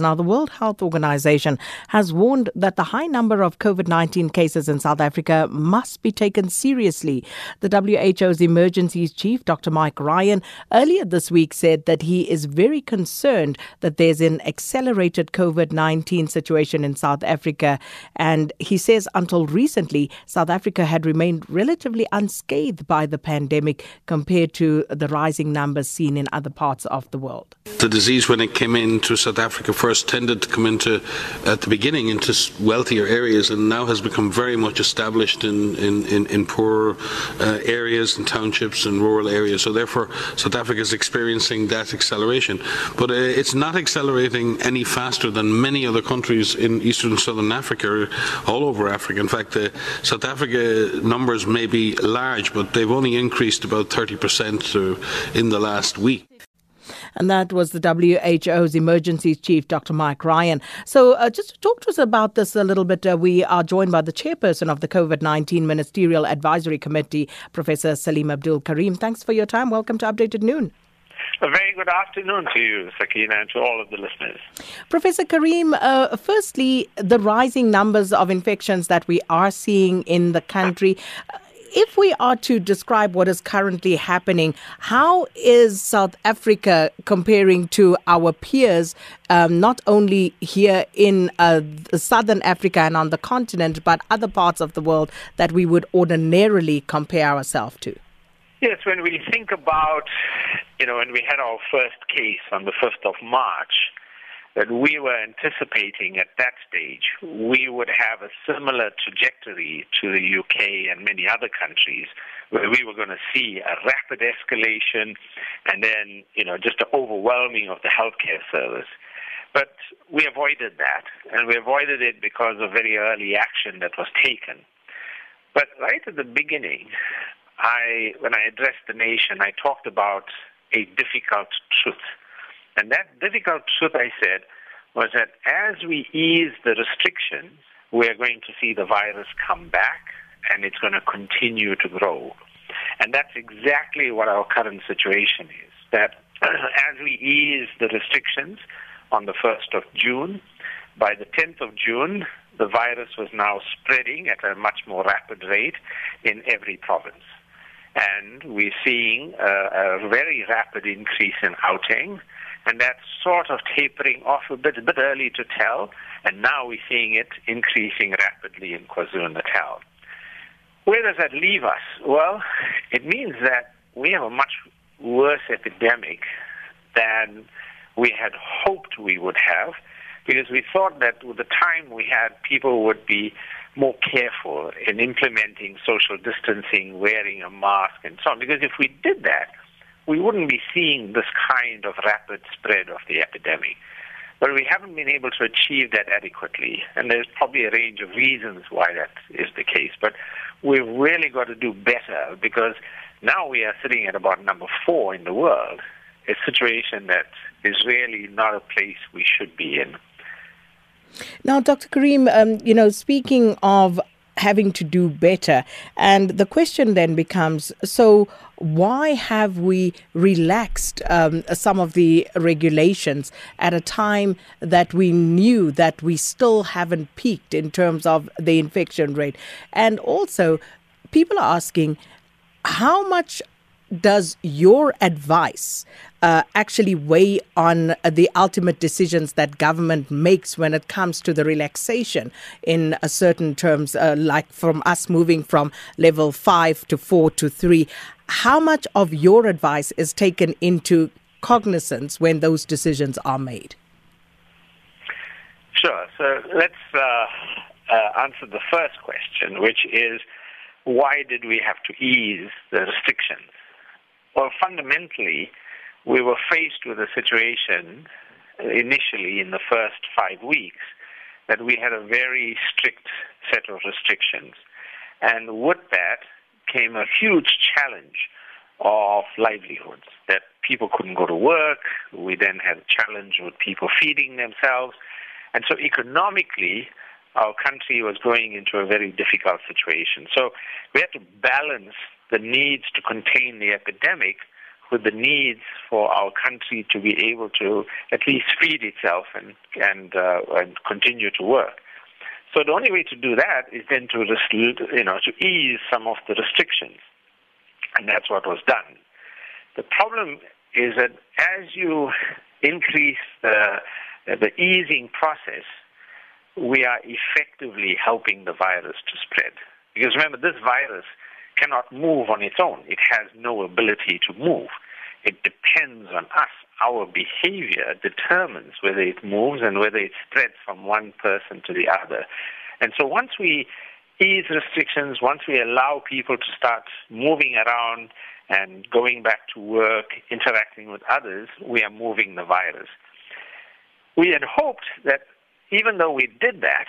Now, the World Health Organization has warned that the high number of COVID 19 cases in South Africa must be taken seriously. The WHO's emergencies chief, Dr. Mike Ryan, earlier this week said that he is very concerned that there's an accelerated COVID 19 situation in South Africa. And he says until recently, South Africa had remained relatively unscathed by the pandemic compared to the rising numbers seen in other parts of the world. The disease, when it came into South Africa, first tended to come into, at the beginning, into wealthier areas and now has become very much established in, in, in, in poorer uh, areas and townships and rural areas. So therefore, South Africa is experiencing that acceleration. But uh, it's not accelerating any faster than many other countries in Eastern and Southern Africa, all over Africa. In fact, the South Africa numbers may be large, but they've only increased about 30% in the last week. And that was the WHO's emergencies chief, Dr. Mike Ryan. So, uh, just to talk to us about this a little bit, uh, we are joined by the chairperson of the COVID 19 Ministerial Advisory Committee, Professor Salim Abdool Karim. Thanks for your time. Welcome to Updated Noon. A very good afternoon to you, Sakina, and to all of the listeners. Professor Karim, uh, firstly, the rising numbers of infections that we are seeing in the country if we are to describe what is currently happening, how is South Africa comparing to our peers, um, not only here in uh, southern Africa and on the continent, but other parts of the world that we would ordinarily compare ourselves to? Yes, when we think about, you know, when we had our first case on the 1st of March, that we were anticipating at that stage we would have a similar trajectory to the UK and many other countries where we were going to see a rapid escalation and then, you know, just an overwhelming of the healthcare service. But we avoided that, and we avoided it because of very early action that was taken. But right at the beginning, I, when I addressed the nation, I talked about a difficult truth and that difficult truth, I said, was that as we ease the restrictions, we're going to see the virus come back and it's going to continue to grow. And that's exactly what our current situation is. That as we ease the restrictions on the 1st of June, by the 10th of June, the virus was now spreading at a much more rapid rate in every province. And we're seeing a, a very rapid increase in outing and that's sort of tapering off a bit, a bit early to tell, and now we're seeing it increasing rapidly in KwaZulu-Natal. Where does that leave us? Well, it means that we have a much worse epidemic than we had hoped we would have, because we thought that with the time we had, people would be more careful in implementing social distancing, wearing a mask, and so on. Because if we did that, we wouldn't be seeing this kind of rapid spread of the epidemic. But we haven't been able to achieve that adequately, and there's probably a range of reasons why that is the case. But we've really got to do better because now we are sitting at about number four in the world, a situation that is really not a place we should be in. Now, Dr. Karim, um, you know, speaking of having to do better. And the question then becomes so, why have we relaxed um, some of the regulations at a time that we knew that we still haven't peaked in terms of the infection rate? And also, people are asking, how much does your advice uh, actually weigh on the ultimate decisions that government makes when it comes to the relaxation in certain terms, uh, like from us moving from level five to four to three? How much of your advice is taken into cognizance when those decisions are made? Sure. So let's uh, uh answer the first question, which is why did we have to ease the restrictions? Well, fundamentally, we were faced with a situation uh, initially in the first five weeks that we had a very strict set of restrictions. And with that came a huge challenge of livelihoods, that people couldn't go to work. We then had a challenge with people feeding themselves. And so economically, our country was going into a very difficult situation. So we had to balance the needs to contain the epidemic with the needs for our country to be able to at least feed itself and and, uh, and continue to work. So the only way to do that is then to you know to ease some of the restrictions, and that's what was done. The problem is that as you increase the the easing process, we are effectively helping the virus to spread. Because remember, this virus cannot move on its own. It has no ability to move. It depends on us. Our behavior determines whether it moves and whether it spreads from one person to the other. And so once we ease restrictions, once we allow people to start moving around and going back to work, interacting with others, we are moving the virus. We had hoped that even though we did that,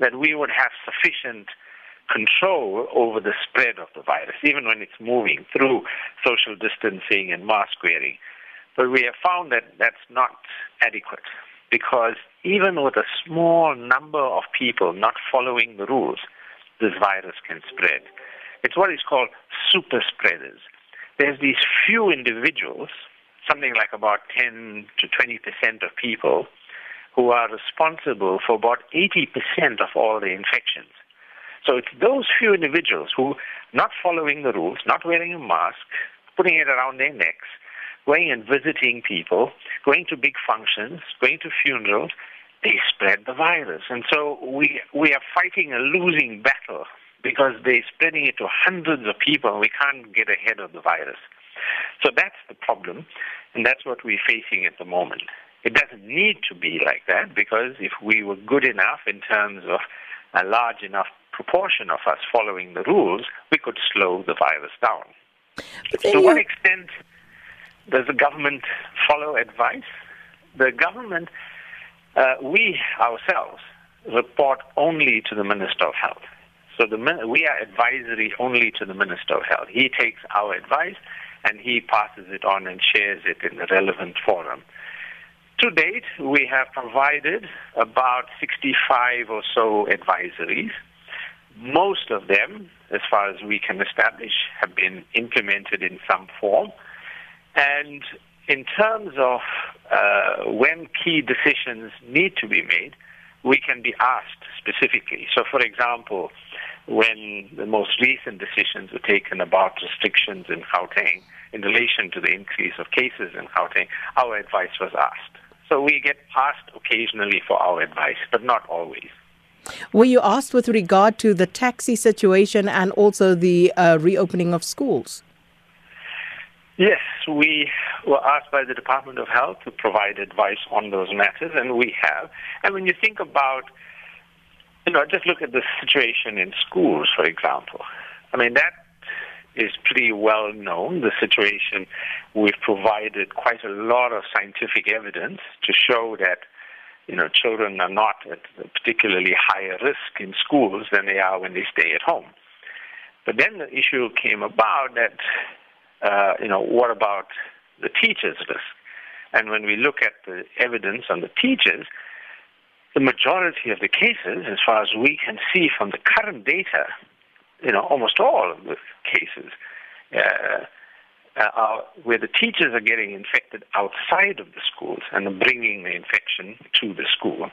that we would have sufficient control over the spread of the virus, even when it's moving through social distancing and mask wearing. But we have found that that's not adequate because even with a small number of people not following the rules, this virus can spread. It's what is called super spreaders. There's these few individuals, something like about 10 to 20 percent of people, who are responsible for about 80% of all the infections. So it's those few individuals who, not following the rules, not wearing a mask, putting it around their necks, going and visiting people, going to big functions, going to funerals, they spread the virus. And so we, we are fighting a losing battle because they're spreading it to hundreds of people and we can't get ahead of the virus. So that's the problem, and that's what we're facing at the moment. It doesn't need to be like that because if we were good enough in terms of a large enough proportion of us following the rules, we could slow the virus down. To what extent does the government follow advice? The government, uh, we ourselves, report only to the Minister of Health. So the, we are advisory only to the Minister of Health. He takes our advice and he passes it on and shares it in the relevant forum. To date, we have provided about 65 or so advisories. Most of them, as far as we can establish, have been implemented in some form. And in terms of uh, when key decisions need to be made, we can be asked specifically. So, for example, when the most recent decisions were taken about restrictions in Gauteng in relation to the increase of cases in Gauteng, our advice was asked. So we get asked occasionally for our advice, but not always. Were you asked with regard to the taxi situation and also the uh, reopening of schools? Yes, we were asked by the Department of Health to provide advice on those matters, and we have. And when you think about, you know, just look at the situation in schools, for example. I mean, that is pretty well known. The situation, we've provided quite a lot of scientific evidence to show that, you know, children are not at particularly higher risk in schools than they are when they stay at home. But then the issue came about that, uh, you know, what about the teachers' risk? And when we look at the evidence on the teachers, the majority of the cases, as far as we can see from the current data, you know, almost all of the cases uh, uh, are where the teachers are getting infected outside of the schools and bringing the infection to the school.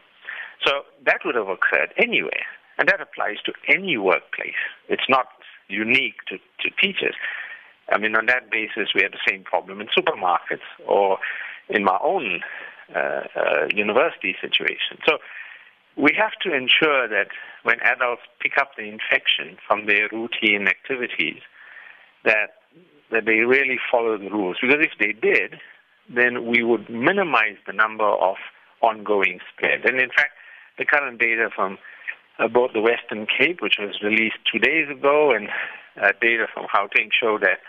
So that would have occurred anywhere, and that applies to any workplace. It's not unique to, to teachers. I mean, on that basis, we have the same problem in supermarkets or in my own uh, uh, university situation. So we have to ensure that when adults pick up the infection from their routine activities, that that they really follow the rules. Because if they did, then we would minimize the number of ongoing spread. And in fact, the current data from uh, both the Western Cape, which was released two days ago, and uh, data from Gauteng show that,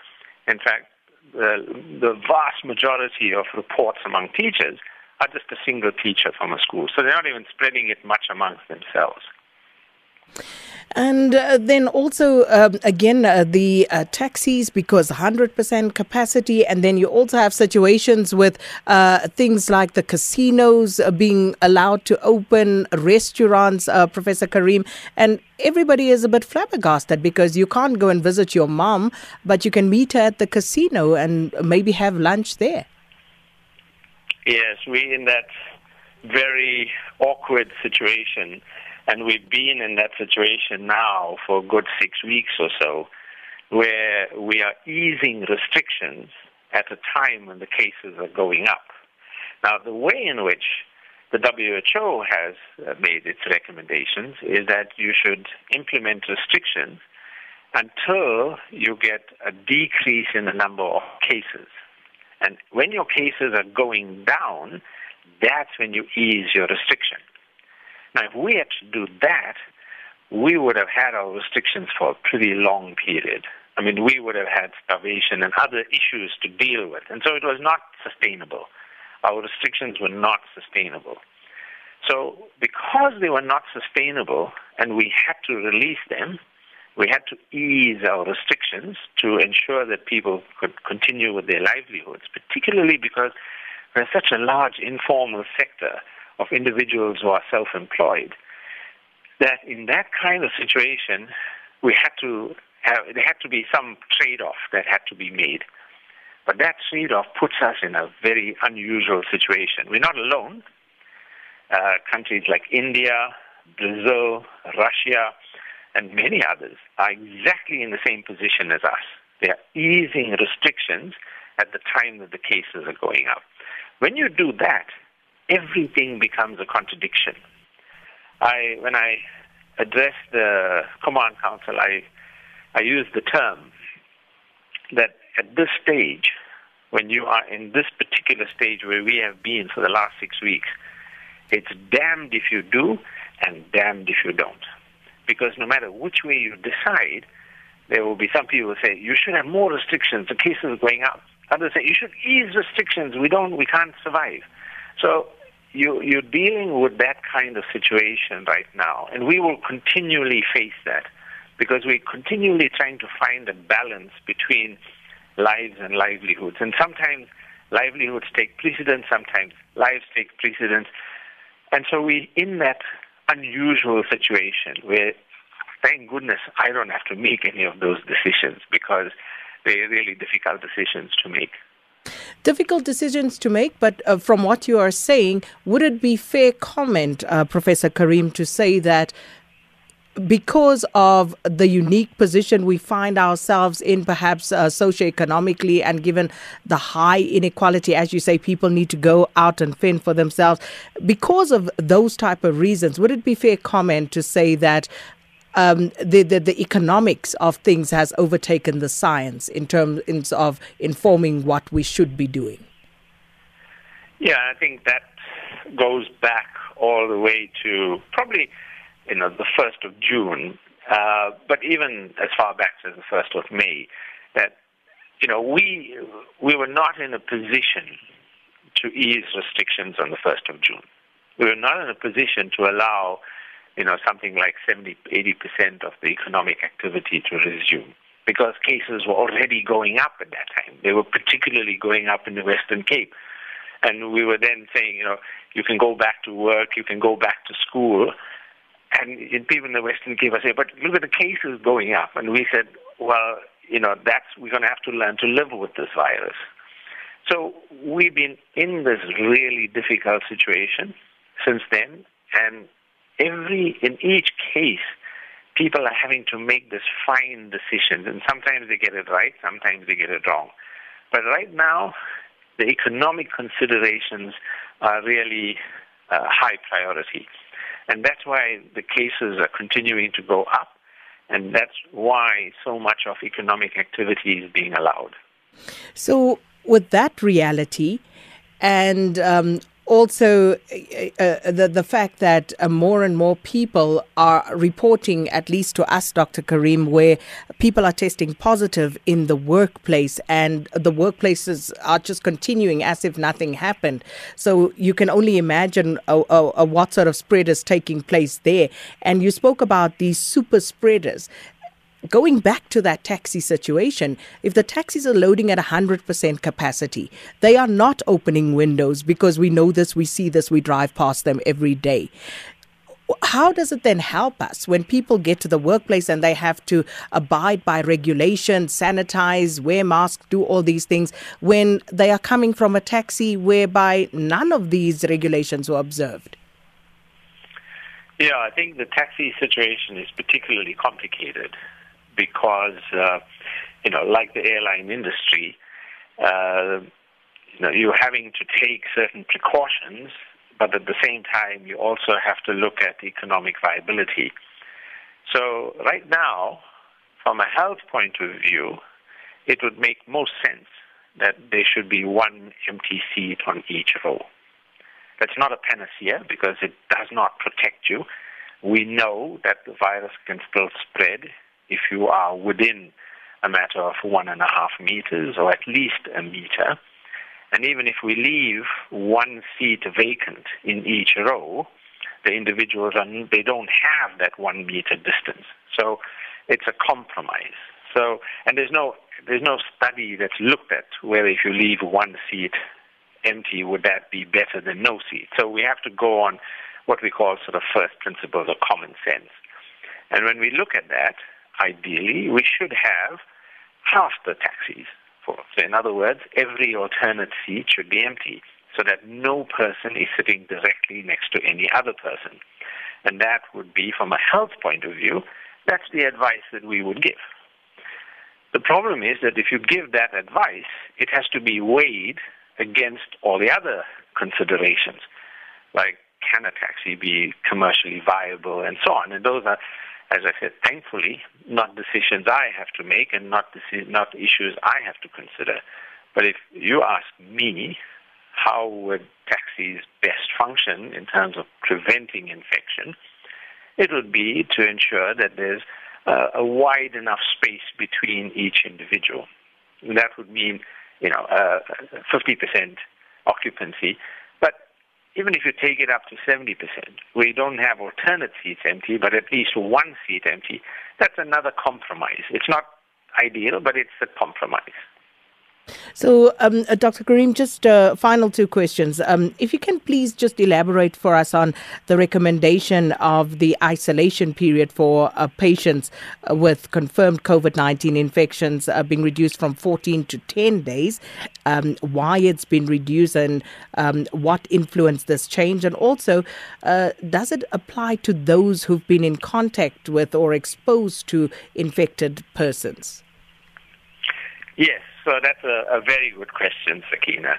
in fact, the, the vast majority of reports among teachers are just a single teacher from a school. So they're not even spreading it much amongst themselves. And uh, then also, um, again, uh, the uh, taxis because 100% capacity. And then you also have situations with uh, things like the casinos uh, being allowed to open, restaurants, uh, Professor Karim. And everybody is a bit flabbergasted because you can't go and visit your mom, but you can meet her at the casino and maybe have lunch there. Yes, we're in that very awkward situation and we've been in that situation now for a good six weeks or so, where we are easing restrictions at a time when the cases are going up. Now, the way in which the WHO has uh, made its recommendations is that you should implement restrictions until you get a decrease in the number of cases. And when your cases are going down, that's when you ease your restriction. Now, if we had to do that, we would have had our restrictions for a pretty long period. I mean, we would have had starvation and other issues to deal with. And so it was not sustainable. Our restrictions were not sustainable. So, because they were not sustainable and we had to release them, we had to ease our restrictions to ensure that people could continue with their livelihoods, particularly because there's such a large informal sector of individuals who are self-employed, that in that kind of situation, we had to have, there had to be some trade-off that had to be made. But that trade-off puts us in a very unusual situation. We're not alone. Uh, countries like India, Brazil, Russia, and many others are exactly in the same position as us. They are easing restrictions at the time that the cases are going up. When you do that, everything becomes a contradiction. I, when I address the Command Council, I, I use the term that at this stage, when you are in this particular stage where we have been for the last six weeks, it's damned if you do and damned if you don't. Because no matter which way you decide, there will be some people who say you should have more restrictions. The cases are going up. Others say you should ease restrictions. We don't. We can't survive. So you, you're dealing with that kind of situation right now, and we will continually face that because we're continually trying to find a balance between lives and livelihoods. And sometimes livelihoods take precedence, sometimes lives take precedence. And so we're in that unusual situation where, thank goodness, I don't have to make any of those decisions because they're really difficult decisions to make. Difficult decisions to make, but uh, from what you are saying, would it be fair comment, uh, Professor Karim, to say that because of the unique position we find ourselves in, perhaps uh, socioeconomically, and given the high inequality, as you say, people need to go out and fend for themselves. Because of those type of reasons, would it be fair comment to say that um, the, the, the economics of things has overtaken the science in terms of informing what we should be doing. Yeah, I think that goes back all the way to probably you know the first of June, uh, but even as far back as the first of May, that you know we we were not in a position to ease restrictions on the first of June. We were not in a position to allow you know, something like 70, 80% of the economic activity to resume because cases were already going up at that time. They were particularly going up in the Western Cape. And we were then saying, you know, you can go back to work, you can go back to school. And people in the Western Cape are saying, but look at the cases going up. And we said, well, you know, that's, we're going to have to learn to live with this virus. So we've been in this really difficult situation since then. And every in each case, people are having to make this fine decisions, and sometimes they get it right, sometimes they get it wrong. But right now, the economic considerations are really uh, high priority, and that's why the cases are continuing to go up, and that's why so much of economic activity is being allowed. So, with that reality, and um, also uh, uh, the the fact that uh, more and more people are reporting, at least to us, Dr. Karim, where people are testing positive in the workplace, and the workplaces are just continuing as if nothing happened. So you can only imagine uh, uh, what sort of spread is taking place there. And you spoke about these super spreaders going back to that taxi situation, if the taxis are loading at 100% capacity, they are not opening windows because we know this, we see this, we drive past them every day. How does it then help us when people get to the workplace and they have to abide by regulations, sanitize, wear masks, do all these things, when they are coming from a taxi whereby none of these regulations were observed? Yeah, I think the taxi situation is particularly complicated because, uh, you know, like the airline industry, uh, you know, you're having to take certain precautions, but at the same time, you also have to look at economic viability. So right now, from a health point of view, it would make most sense that there should be one empty seat on each row. That's not a panacea because it does not protect you. We know that the virus can still spread if you are within a matter of one and a half meters or at least a meter. And even if we leave one seat vacant in each row, the individuals are, they don't have that one meter distance. So it's a compromise. So and there's no there's no study that's looked at whether if you leave one seat empty would that be better than no seat. So we have to go on what we call sort of first principles or common sense. And when we look at that, ideally, we should have half the taxis. For. So, in other words, every alternate seat should be empty so that no person is sitting directly next to any other person. And that would be, from a health point of view, that's the advice that we would give. The problem is that if you give that advice, it has to be weighed against all the other considerations, like can a taxi be commercially viable and so on. And those are as I said, thankfully, not decisions I have to make and not deci- not issues I have to consider. But if you ask me, how would taxis best function in terms of preventing infection? It would be to ensure that there's uh, a wide enough space between each individual. And that would mean, you know, uh, 50% occupancy even if you take it up to 70%, we don't have alternate seats empty, but at least one seat empty, that's another compromise. It's not ideal, but it's a compromise. So, um, uh, Dr. Karim, just uh, final two questions. Um, if you can please just elaborate for us on the recommendation of the isolation period for uh, patients uh, with confirmed COVID 19 infections uh, being reduced from 14 to 10 days, um, why it's been reduced and um, what influenced this change, and also uh, does it apply to those who've been in contact with or exposed to infected persons? Yes. So that's a, a very good question, Sakina.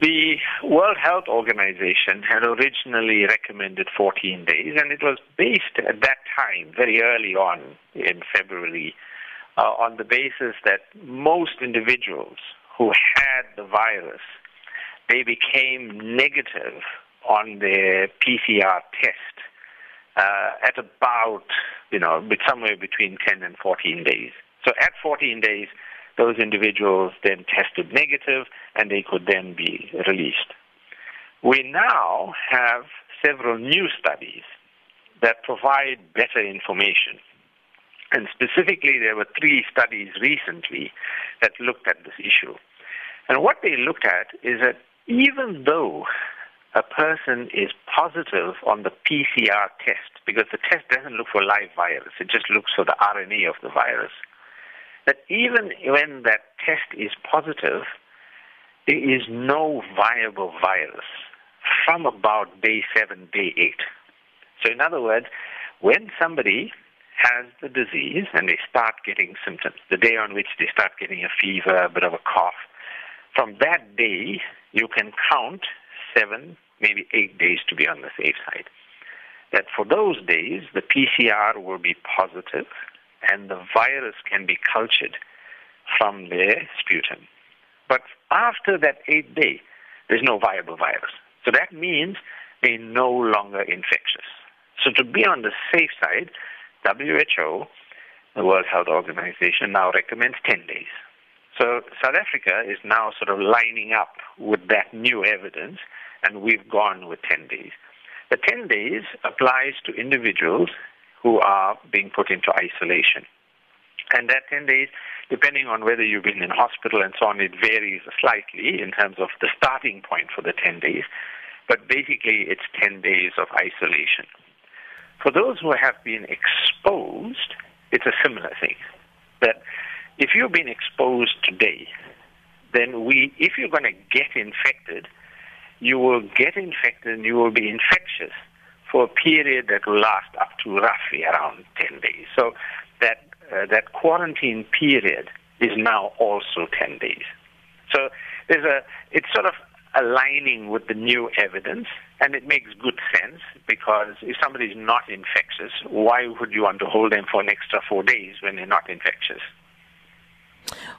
The World Health Organization had originally recommended 14 days, and it was based at that time, very early on in February, uh, on the basis that most individuals who had the virus, they became negative on their PCR test uh, at about, you know, somewhere between 10 and 14 days. So at 14 days, those individuals then tested negative and they could then be released. We now have several new studies that provide better information. And specifically, there were three studies recently that looked at this issue. And what they looked at is that even though a person is positive on the PCR test, because the test doesn't look for live virus, it just looks for the RNA of the virus that even when that test is positive, there is no viable virus from about day seven, day eight. So, in other words, when somebody has the disease and they start getting symptoms, the day on which they start getting a fever, a bit of a cough, from that day, you can count seven, maybe eight days to be on the safe side. That for those days, the PCR will be positive and the virus can be cultured from their sputum. But after that eighth day, there's no viable virus. So that means they're no longer infectious. So to be on the safe side, WHO, the World Health Organization, now recommends 10 days. So South Africa is now sort of lining up with that new evidence, and we've gone with 10 days. The 10 days applies to individuals who are being put into isolation. And that 10 days, depending on whether you've been in hospital and so on, it varies slightly in terms of the starting point for the 10 days. But basically, it's 10 days of isolation. For those who have been exposed, it's a similar thing. That if you've been exposed today, then we, if you're going to get infected, you will get infected and you will be infectious for a period that will last up to roughly around 10 days. So that, uh, that quarantine period is now also 10 days. So there's a, it's sort of aligning with the new evidence, and it makes good sense because if somebody is not infectious, why would you want to hold them for an extra four days when they're not infectious?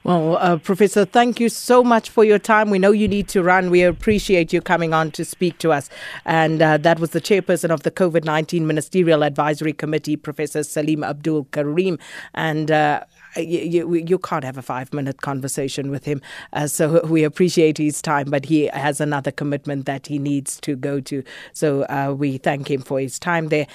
Well, uh, Professor, thank you so much for your time. We know you need to run. We appreciate you coming on to speak to us. And uh, that was the chairperson of the COVID 19 Ministerial Advisory Committee, Professor Salim Abdool Karim. And uh, you, you can't have a five minute conversation with him. Uh, so we appreciate his time, but he has another commitment that he needs to go to. So uh, we thank him for his time there.